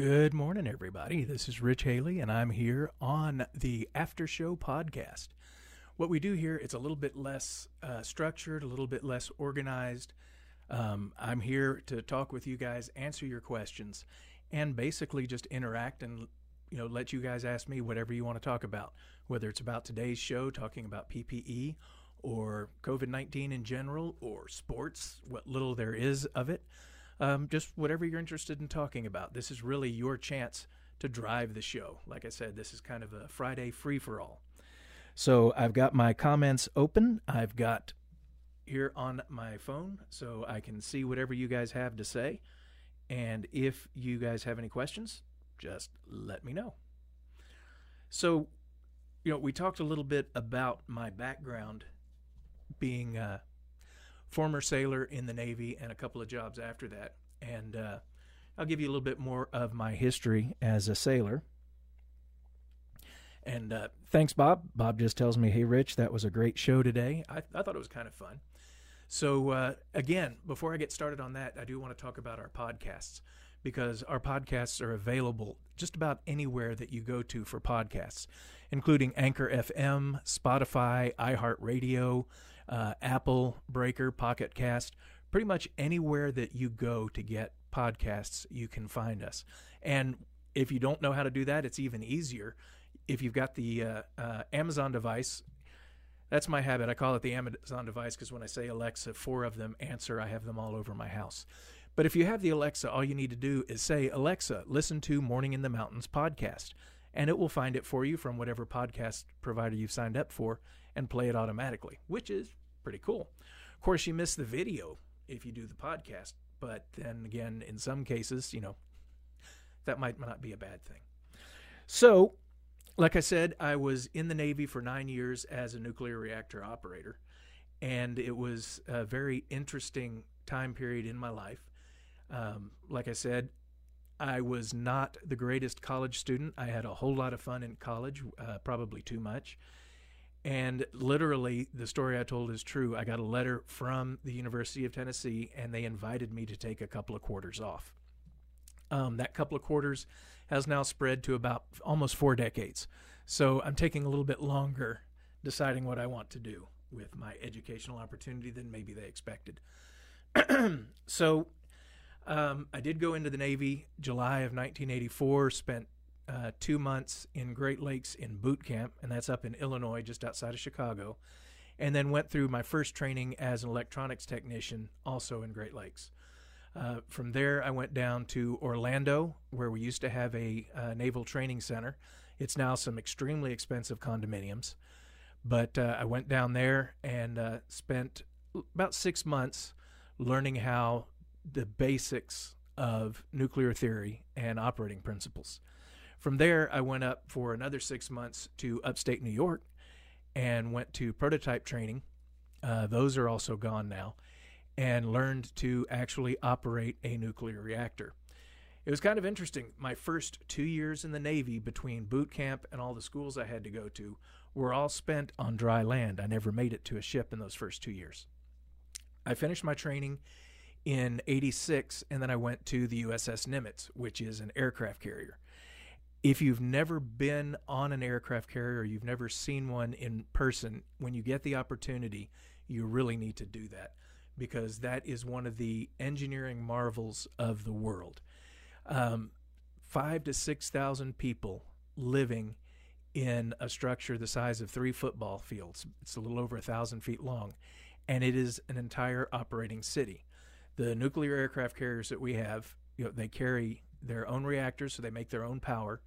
Good morning, everybody. This is Rich Haley, and I'm here on the After Show podcast. What we do here, it's a little bit less uh, structured, a little bit less organized. Um, I'm here to talk with you guys, answer your questions, and basically just interact and you know let you guys ask me whatever you want to talk about, whether it's about today's show, talking about PPE, or COVID 19 in general, or sports, what little there is of it um, just whatever you're interested in talking about. This is really your chance to drive the show. Like I said, this is kind of a Friday free for all. So I've got my comments open. I've got here on my phone so I can see whatever you guys have to say. And if you guys have any questions, just let me know. So, you know, we talked a little bit about my background being uh, former sailor in the Navy and a couple of jobs after that. And uh, I'll give you a little bit more of my history as a sailor. And uh, thanks, Bob. Bob just tells me, hey, Rich, that was a great show today. I, I thought it was kind of fun. So, uh, again, before I get started on that, I do want to talk about our podcasts because our podcasts are available just about anywhere that you go to for podcasts, including Anchor FM, Spotify, iHeartRadio, uh, Apple, Breaker, Pocket Cast, pretty much anywhere that you go to get podcasts, you can find us. And if you don't know how to do that, it's even easier. If you've got the uh, uh, Amazon device, that's my habit. I call it the Amazon device because when I say Alexa, four of them answer. I have them all over my house. But if you have the Alexa, all you need to do is say, Alexa, listen to Morning in the Mountains podcast. And it will find it for you from whatever podcast provider you've signed up for and play it automatically, which is pretty cool. Of course, you miss the video if you do the podcast, but then again, in some cases, you know, that might not be a bad thing. So, like I said, I was in the Navy for nine years as a nuclear reactor operator, and it was a very interesting time period in my life. Um, like I said, I was not the greatest college student. I had a whole lot of fun in college, uh, probably too much. And literally, the story I told is true. I got a letter from the University of Tennessee, and they invited me to take a couple of quarters off. Um, that couple of quarters has now spread to about almost four decades. So I'm taking a little bit longer deciding what I want to do with my educational opportunity than maybe they expected. so um, I did go into the Navy July of 1984, spent uh, two months in Great Lakes in boot camp, and that's up in Illinois, just outside of Chicago. And then went through my first training as an electronics technician, also in Great Lakes. Uh, from there, I went down to Orlando, where we used to have a uh, naval training center. It's now some extremely expensive condominiums. But uh, I went down there and uh, spent about six months learning how the basics of nuclear theory and operating principles. From there, I went up for another six months to upstate New York and went to prototype training. Uh, those are also gone now, and learned to actually operate a nuclear reactor. It was kind of interesting. My first two years in the Navy, between boot camp and all the schools I had to go to, were all spent on dry land. I never made it to a ship in those first two years. I finished my training in 86, and then I went to the USS Nimitz, which is an aircraft carrier if you've never been on an aircraft carrier or you've never seen one in person, when you get the opportunity, you really need to do that because that is one of the engineering marvels of the world. Um, five to 6,000 people living in a structure the size of three football fields. It's a little over a thousand feet long, and it is an entire operating city. The nuclear aircraft carriers that we have, you know, they carry their own reactors, so they make their own power.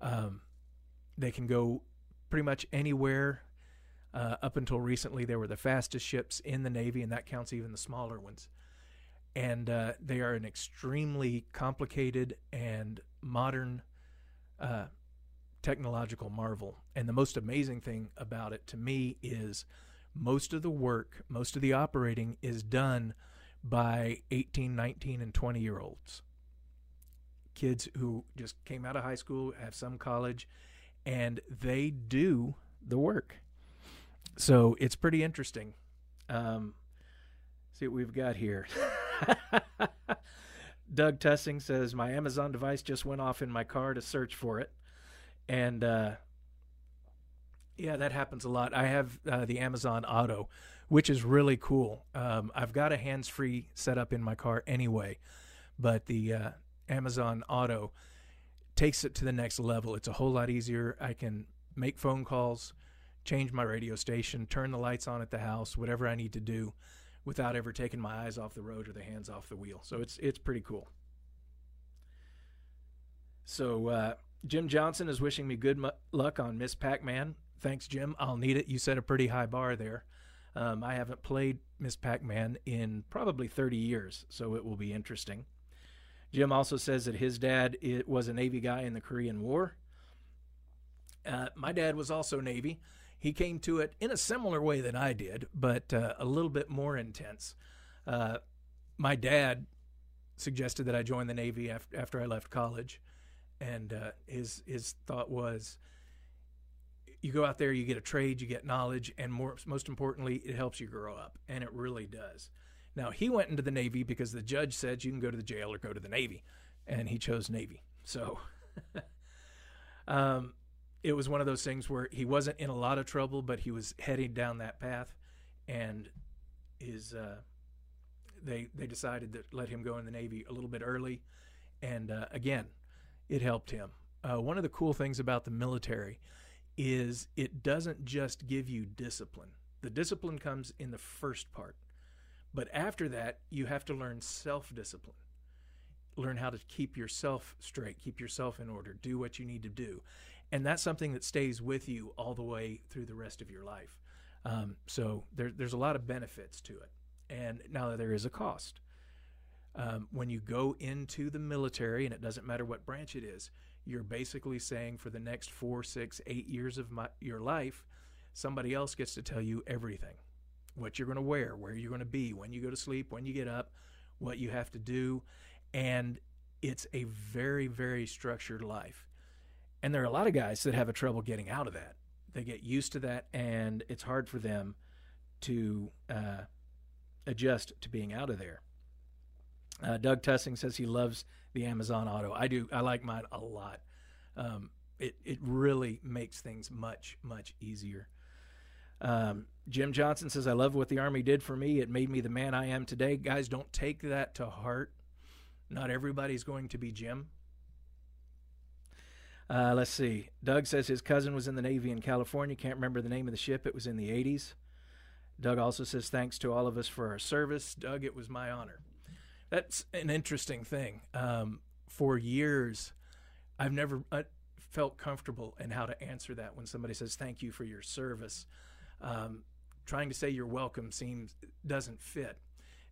Um, they can go pretty much anywhere. Uh, up until recently, they were the fastest ships in the Navy, and that counts even the smaller ones. and uh, they are an extremely complicated and modern uh, technological marvel. And the most amazing thing about it to me is most of the work, most of the operating is done by 18, 19, and 20 year olds. Kids who just came out of high school, have some college, and they do the work. So it's pretty interesting. Um, see what we've got here. Doug Tussing says, My Amazon device just went off in my car to search for it. And uh, yeah, that happens a lot. I have uh, the Amazon Auto, which is really cool. Um, I've got a hands free setup in my car anyway, but the uh, Amazon Auto takes it to the next level. It's a whole lot easier. I can make phone calls, change my radio station, turn the lights on at the house, whatever I need to do without ever taking my eyes off the road or the hands off the wheel. So it's it's pretty cool. So uh, Jim Johnson is wishing me good mu- luck on Miss Pac-Man. Thanks, Jim. I'll need it. You set a pretty high bar there. Um, I haven't played Miss Pac-Man in probably 30 years, so it will be interesting. Jim also says that his dad was a Navy guy in the Korean War. Uh, my dad was also Navy. He came to it in a similar way that I did, but uh, a little bit more intense. Uh, my dad suggested that I join the Navy after, after I left college, and uh, his his thought was, you go out there, you get a trade, you get knowledge, and more most importantly, it helps you grow up, and it really does. Now he went into the Navy because the judge said you can go to the jail or go to the Navy, and he chose Navy. So. um, it was one of those things where he wasn't in a lot of trouble, but he was heading down that path, and his uh, they they decided to let him go in the Navy a little bit early, and uh, again, it helped him. Uh, one of the cool things about the military is it doesn't just give you discipline. The discipline comes in the first part, but after that, you have to learn self discipline. Learn how to keep yourself straight, keep yourself in order, do what you need to do and that's something that stays with you all the way through the rest of your life. Um, so there, there's a lot of benefits to it, and now there is a cost. Um, when you go into the military, and it doesn't matter what branch it is, you're basically saying for the next four, six, eight years of my, your life, somebody else gets to tell you everything what you're going to wear, where you're going to be, when you go to sleep, when you get up, what you have to do. And it's a very, very structured life. And there are a lot of guys that have a trouble getting out of that. They get used to that, and it's hard for them to uh, adjust to being out of there. Uh, Doug Tussing says he loves the Amazon Auto. I do. I like mine a lot. Um, it it really makes things much much easier. Um, Jim Johnson says I love what the Army did for me. It made me the man I am today. Guys, don't take that to heart. Not everybody's going to be Jim. Uh, let's see. Doug says his cousin was in the Navy in California. Can't remember the name of the ship. It was in the 80s. Doug also says thanks to all of us for our service. Doug, it was my honor. That's an interesting thing. Um, for years, I've never felt comfortable in how to answer that when somebody says thank you for your service. Um, trying to say you're welcome seems doesn't fit.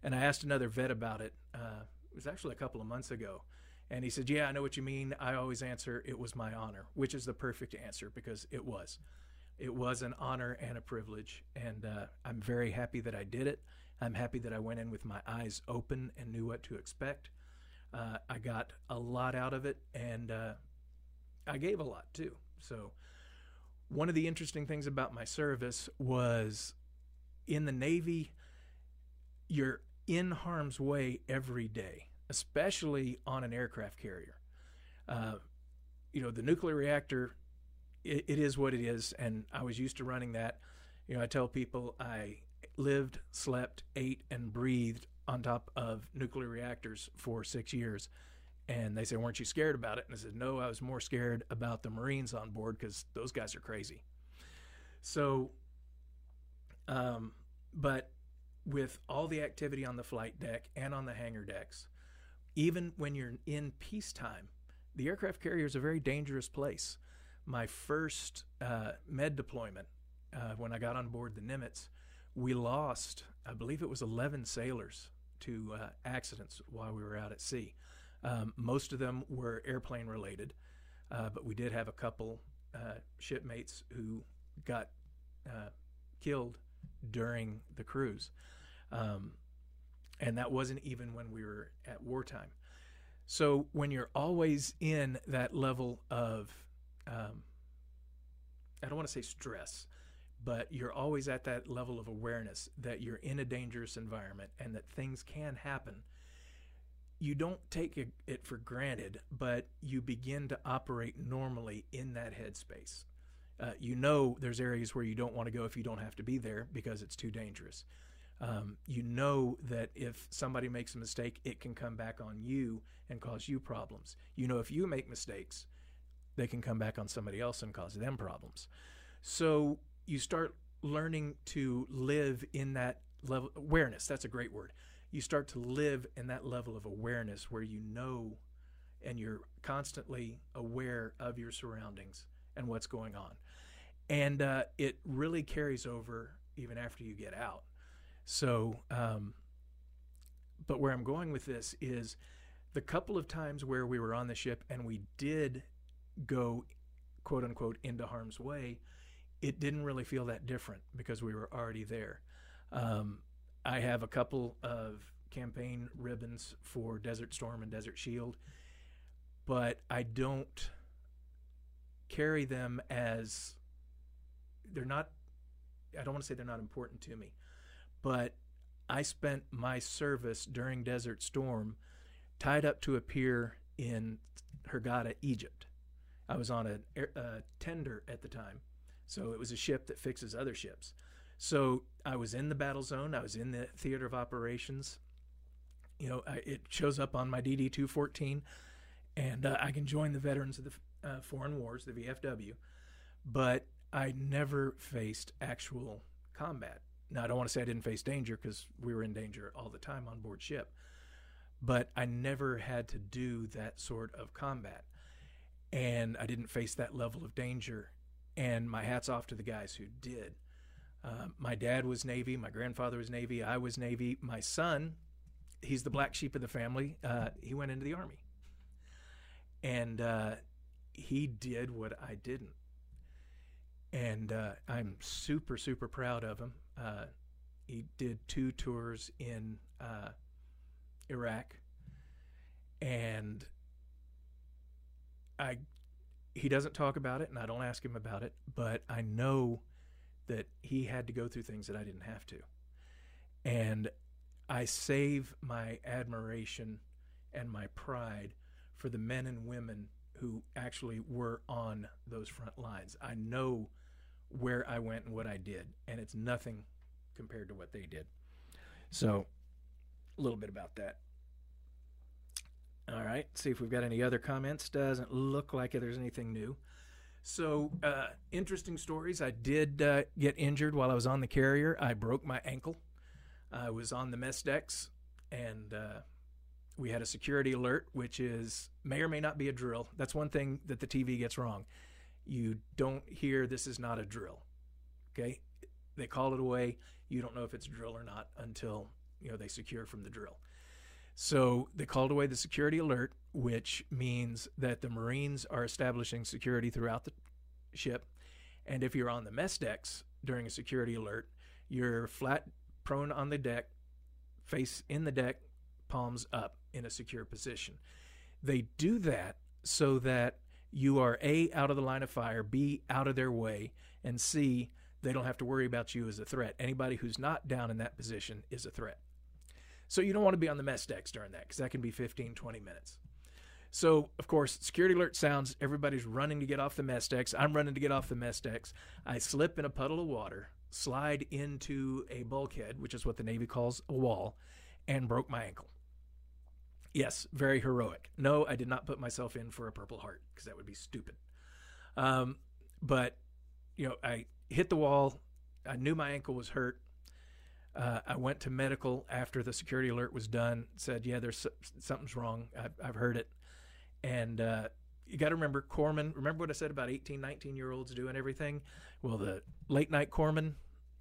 And I asked another vet about it. Uh, it was actually a couple of months ago and he said, Yeah, I know what you mean. I always answer, It was my honor, which is the perfect answer because it was. It was an honor and a privilege. And uh, I'm very happy that I did it. I'm happy that I went in with my eyes open and knew what to expect. Uh, I got a lot out of it and uh, I gave a lot too. So, one of the interesting things about my service was in the Navy, you're in harm's way every day especially on an aircraft carrier. Uh, you know, the nuclear reactor, it, it is what it is, and I was used to running that. You know, I tell people I lived, slept, ate, and breathed on top of nuclear reactors for six years. And they said, Weren't you scared about it? And I said, No, I was more scared about the Marines on board because those guys are crazy. So, um, but with all the activity on the flight deck and on the hangar decks, even when you're in peacetime, the aircraft carrier is a very dangerous place. My first uh, med deployment, uh, when I got on board the Nimitz, we lost, I believe it was 11 sailors to uh, accidents while we were out at sea. Um, most of them were airplane related, uh, but we did have a couple uh, shipmates who got uh, killed during the cruise. Um, and that wasn't even when we were at wartime. So when you're always in that level of, um, I don't want to say stress, but you're always at that level of awareness that you're in a dangerous environment and that things can happen. You don't take it for granted, but you begin to operate normally in that headspace. Uh, you know there's areas where you don't want to go if you don't have to be there because it's too dangerous. Um, you know that if somebody makes a mistake, it can come back on you and cause you problems. You know if you make mistakes, they can come back on somebody else and cause them problems. So you start learning to live in that level awareness. That's a great word. You start to live in that level of awareness where you know and you're constantly aware of your surroundings and what's going on. And uh, it really carries over even after you get out. So, um, but where I'm going with this is the couple of times where we were on the ship and we did go, quote unquote, into harm's way, it didn't really feel that different because we were already there. Um, I have a couple of campaign ribbons for Desert Storm and Desert Shield, but I don't carry them as they're not I don't want to say they're not important to me, but I spent my service during Desert Storm tied up to a pier in Hurghada, Egypt. I was on a, a tender at the time, so it was a ship that fixes other ships. So I was in the battle zone. I was in the theater of operations. You know, I, it shows up on my DD 214, and uh, I can join the veterans of the uh, foreign wars, the VFW. But I never faced actual combat. Now, I don't want to say I didn't face danger because we were in danger all the time on board ship, but I never had to do that sort of combat. And I didn't face that level of danger. And my hat's off to the guys who did. Uh, my dad was Navy, my grandfather was Navy, I was Navy. My son, he's the black sheep of the family, uh, he went into the Army. And uh, he did what I didn't and uh, I'm super super proud of him. Uh, he did two tours in Iraq, and I he doesn't talk about it, and I don't ask him about it, but I know that he had to go through things that I didn't have to, and I save my admiration and my pride for the men and women who actually were on those front lines. I know where I went and what I did, and it's nothing compared to what they did. So, a little bit about that. All right, see if we've got any other comments. Doesn't look like there's anything new. So, uh, interesting stories. I did uh, get injured while I was on the carrier. I broke my ankle. I was on the mess decks, and uh, we had a security alert, which is may or may not be a drill. That's one thing that the TV gets wrong you don't hear this is not a drill. Okay? They call it away. You don't know if it's a drill or not until, you know, they secure from the drill. So they called away the security alert, which means that the Marines are establishing security throughout the ship. And if you're on the mess decks during a security alert, you're flat prone on the deck, face in the deck, palms up in a secure position. They do that so that you are A, out of the line of fire, B, out of their way, and C, they don't have to worry about you as a threat. Anybody who's not down in that position is a threat. So you don't want to be on the mess decks during that because that can be 15, 20 minutes. So, of course, security alert sounds. Everybody's running to get off the mess decks. I'm running to get off the mess decks. I slip in a puddle of water, slide into a bulkhead, which is what the Navy calls a wall, and broke my ankle. Yes, very heroic. No, I did not put myself in for a Purple Heart because that would be stupid. Um, but you know, I hit the wall. I knew my ankle was hurt. Uh, I went to medical after the security alert was done. Said, "Yeah, there's something's wrong. I've, I've heard it." And uh, you got to remember, corpsman. Remember what I said about 18, 19 year olds doing everything? Well, the late night corpsman,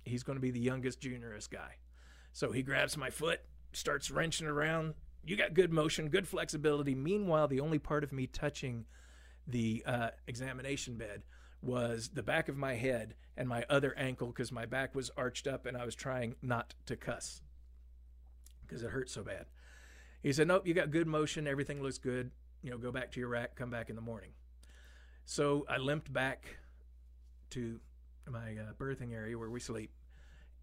he's going to be the youngest, juniorest guy. So he grabs my foot, starts wrenching around. You got good motion, good flexibility. Meanwhile, the only part of me touching the uh, examination bed was the back of my head and my other ankle because my back was arched up and I was trying not to cuss because it hurt so bad. He said, Nope, you got good motion. Everything looks good. You know, go back to your rack, come back in the morning. So I limped back to my uh, berthing area where we sleep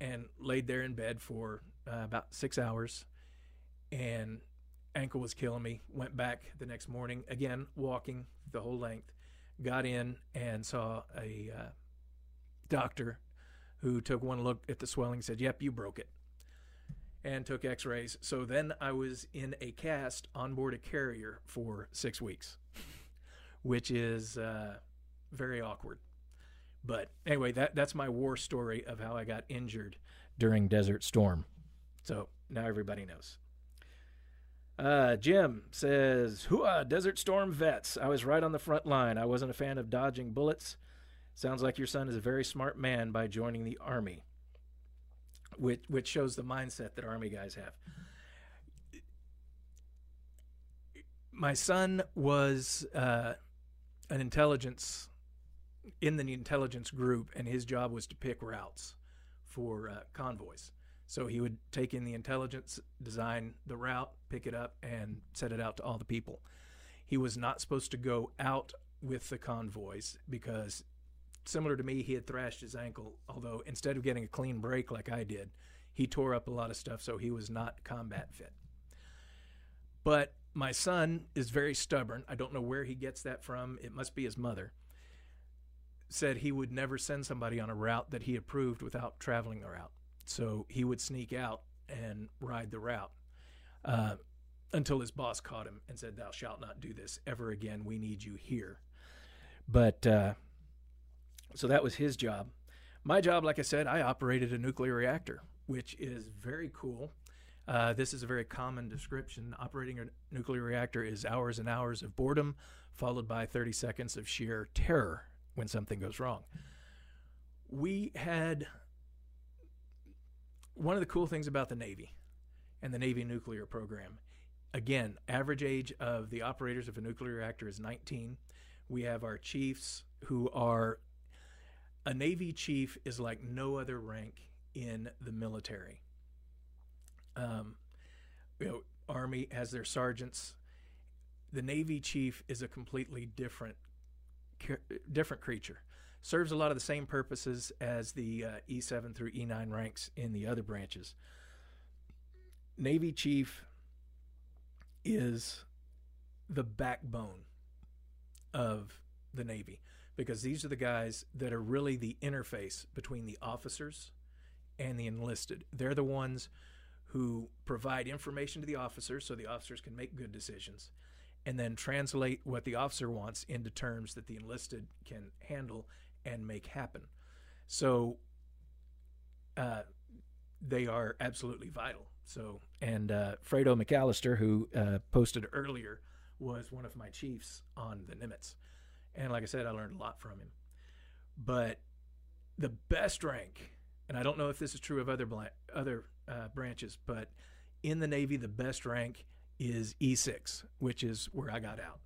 and laid there in bed for uh, about six hours. And ankle was killing me. Went back the next morning, again, walking the whole length. Got in and saw a uh, doctor who took one look at the swelling said, Yep, you broke it. And took x rays. So then I was in a cast on board a carrier for six weeks, which is uh, very awkward. But anyway, that, that's my war story of how I got injured during Desert Storm. So now everybody knows. Uh, Jim says, Hooah, Desert Storm vets. I was right on the front line. I wasn't a fan of dodging bullets. Sounds like your son is a very smart man by joining the Army, which, which shows the mindset that Army guys have. My son was uh, an intelligence in the intelligence group, and his job was to pick routes for uh, convoys. So he would take in the intelligence, design the route, pick it up, and set it out to all the people. He was not supposed to go out with the convoys because, similar to me, he had thrashed his ankle. Although instead of getting a clean break like I did, he tore up a lot of stuff, so he was not combat fit. But my son is very stubborn. I don't know where he gets that from. It must be his mother. Said he would never send somebody on a route that he approved without traveling the route. So he would sneak out and ride the route uh, until his boss caught him and said, Thou shalt not do this ever again. We need you here. But uh, so that was his job. My job, like I said, I operated a nuclear reactor, which is very cool. Uh, this is a very common description. Operating a nuclear reactor is hours and hours of boredom, followed by 30 seconds of sheer terror when something goes wrong. We had one of the cool things about the Navy and the Navy nuclear program, again, average age of the operators of a nuclear reactor is 19. We have our chiefs who are a Navy chief is like no other rank in the military. Um, you know, Army has their sergeants. The Navy chief is a completely different different creature serves a lot of the same purposes as the uh, E7 through E9 ranks in the other branches. Navy Chief is the backbone of the Navy because these are the guys that are really the interface between the officers and the enlisted. They're the ones who provide information to the officers so the officers can make good decisions and then translate what the officer wants into terms that the enlisted can handle and make happen. So uh, they are absolutely vital. So, and uh, Fredo McAllister, who uh, posted earlier, was one of my chiefs on the Nimitz. And like I said, I learned a lot from him. But the best rank, and I don't know if this is true of other bla- other uh, branches, but in the Navy, the best rank is E6, which is where I got out,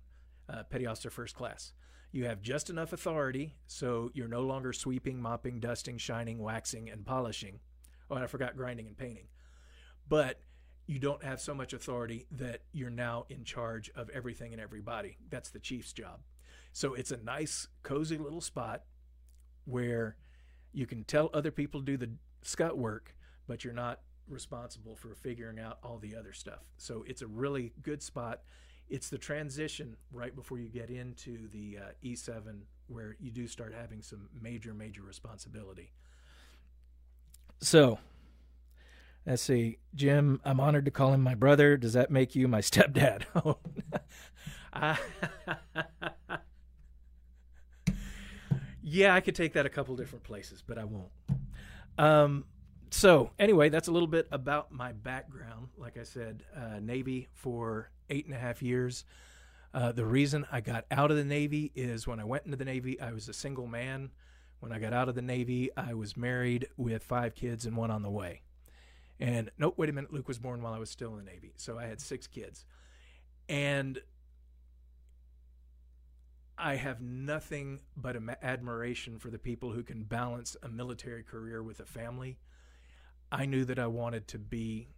uh, Petty Officer First Class. You have just enough authority so you're no longer sweeping, mopping, dusting, shining, waxing, and polishing. Oh, and I forgot grinding and painting. But you don't have so much authority that you're now in charge of everything and everybody. That's the chief's job. So it's a nice, cozy little spot where you can tell other people to do the scut work, but you're not responsible for figuring out all the other stuff. So it's a really good spot it's the transition right before you get into the uh, E7 where you do start having some major, major responsibility. So, let's see. Jim, I'm honored to call him my brother. Does that make you my stepdad? yeah, I could take that a couple different places, but I won't. Um, so anyway, that's a little bit about my background. Like I said, uh, Navy for eight and a half years. Uh, the reason I got out of the Navy is when I went into the Navy, I was a single man. When I got out of the Navy, I was married with five kids and one on the way. And nope, wait a minute, Luke was born while I was still in the Navy. So I had six kids. And I have nothing but admiration for the people who can balance a military career with a family. I knew that I wanted to be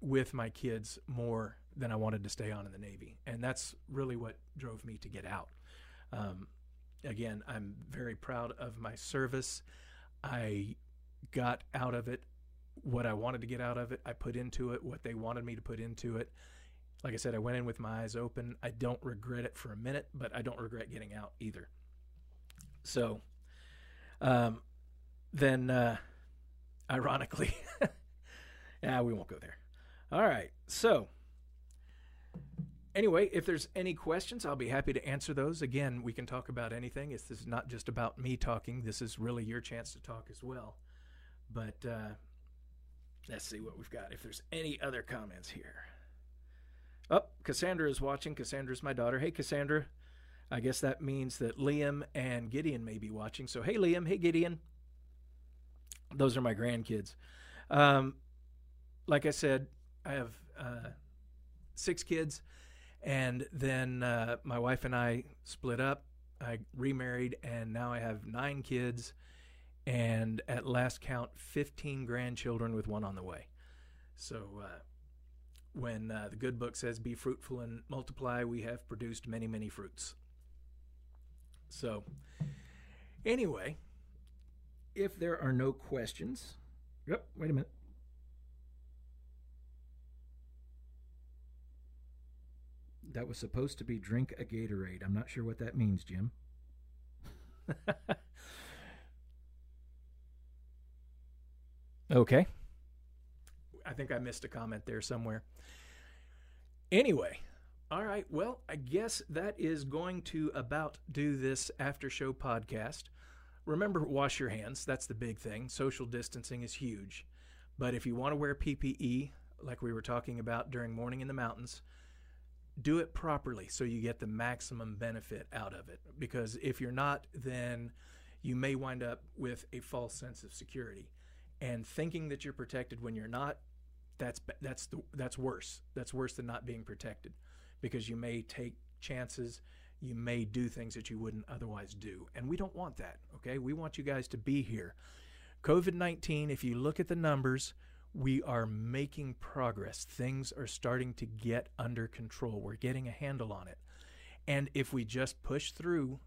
with my kids more than I wanted to stay on in the Navy. And that's really what drove me to get out. Um, again, I'm very proud of my service. I got out of it what I wanted to get out of it. I put into it what they wanted me to put into it. Like I said, I went in with my eyes open. I don't regret it for a minute, but I don't regret getting out either. So, um, then, uh, ironically, yeah, we won't go there. All right. So, anyway, if there's any questions, I'll be happy to answer those. Again, we can talk about anything. This is not just about me talking. This is really your chance to talk as well. But uh, let's see what we've got. If there's any other comments here. Oh, Cassandra is watching. Cassandra's my daughter. Hey, Cassandra. I guess that means that Liam and Gideon may be watching. So, hey, Liam. Hey, Gideon. Those are my grandkids. Um, like I said, I have uh, six kids, and then uh, my wife and I split up. I remarried, and now I have nine kids, and at last count, 15 grandchildren with one on the way. So, uh, when uh, the good book says, Be fruitful and multiply, we have produced many, many fruits. So, anyway, if there are no questions, yep, wait a minute. That was supposed to be drink a Gatorade. I'm not sure what that means, Jim. okay. I think I missed a comment there somewhere. Anyway, all right. Well, I guess that is going to about do this after show podcast. Remember, wash your hands. That's the big thing. Social distancing is huge. But if you want to wear PPE, like we were talking about during Morning in the Mountains, do it properly so you get the maximum benefit out of it. Because if you're not, then you may wind up with a false sense of security. And thinking that you're protected when you're not that's that's the, that's worse. That's worse than not being protected, because you may take chances, you may do things that you wouldn't otherwise do, and we don't want that. Okay, we want you guys to be here. COVID nineteen. If you look at the numbers, we are making progress. Things are starting to get under control. We're getting a handle on it, and if we just push through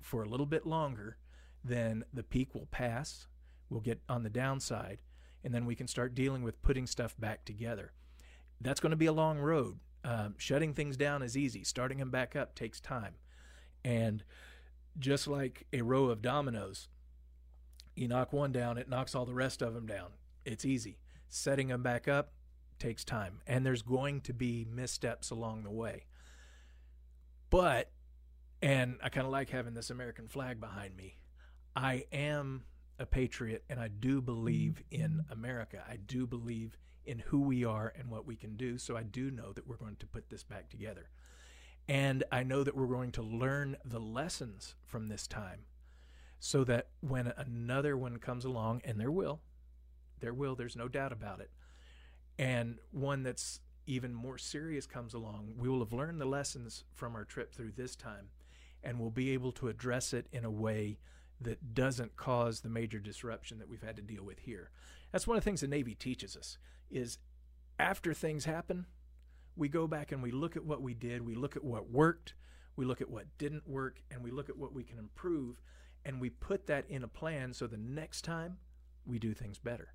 for a little bit longer, then the peak will pass. We'll get on the downside and then we can start dealing with putting stuff back together. That's going to be a long road. Um, shutting things down is easy. Starting them back up takes time. And just like a row of dominoes, you knock one down, it knocks all the rest of them down. It's easy. Setting them back up takes time. And there's going to be missteps along the way. But, and I kind of like having this American flag behind me, I am a patriot and I do believe in America. I do believe in who we are and what we can do. So I do know that we're going to put this back together. And I know that we're going to learn the lessons from this time so that when another one comes along, and there will, there will, there's no doubt about it, and one that's even more serious comes along, we will have learned the lessons from our trip through this time and we'll be able to address it in a way that doesn't cause the major disruption that we've had to deal with here. That's one of the things the Navy teaches us is after things happen, we go back and we look at what we did, we look at what worked, we look at what didn't work, and we look at what we can improve, and we put that in a plan so the next time we do things better.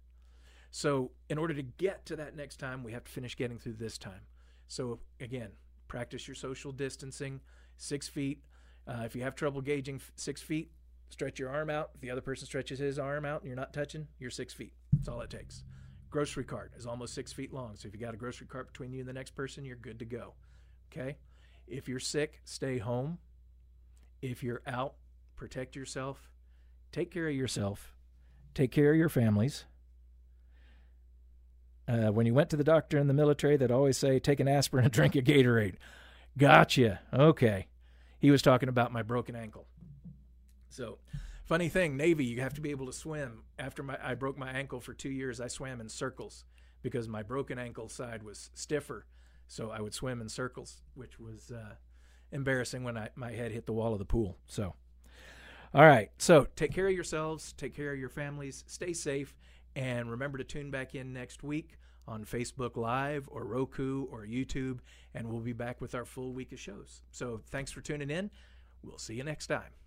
So, in order to get to that next time, we have to finish getting through this time. So, again, practice your social distancing, six feet. Uh, if you have trouble gauging six feet, stretch your arm out. If the other person stretches his arm out and you're not touching, you're six feet. That's all it takes. Grocery cart is almost six feet long. So if you got a grocery cart between you and the next person, you're good to go. Okay? If you're sick, stay home. If you're out, protect yourself. Take care of yourself. Take care of your families. Uh, when you went to the doctor in the military, they'd always say, take an aspirin and drink a Gatorade. Gotcha. Okay. He was talking about my broken ankle. So, funny thing, Navy, you have to be able to swim. After my I broke my ankle for two years, I swam in circles because my broken ankle side was stiffer. So I would swim in circles, which was uh, embarrassing when I, my head hit the wall of the pool. So, all right. So take care of yourselves, take care of your families, stay safe, and remember to tune back in next week on Facebook Live or Roku or YouTube, and we'll be back with our full week of shows. So thanks for tuning in. We'll see you next time.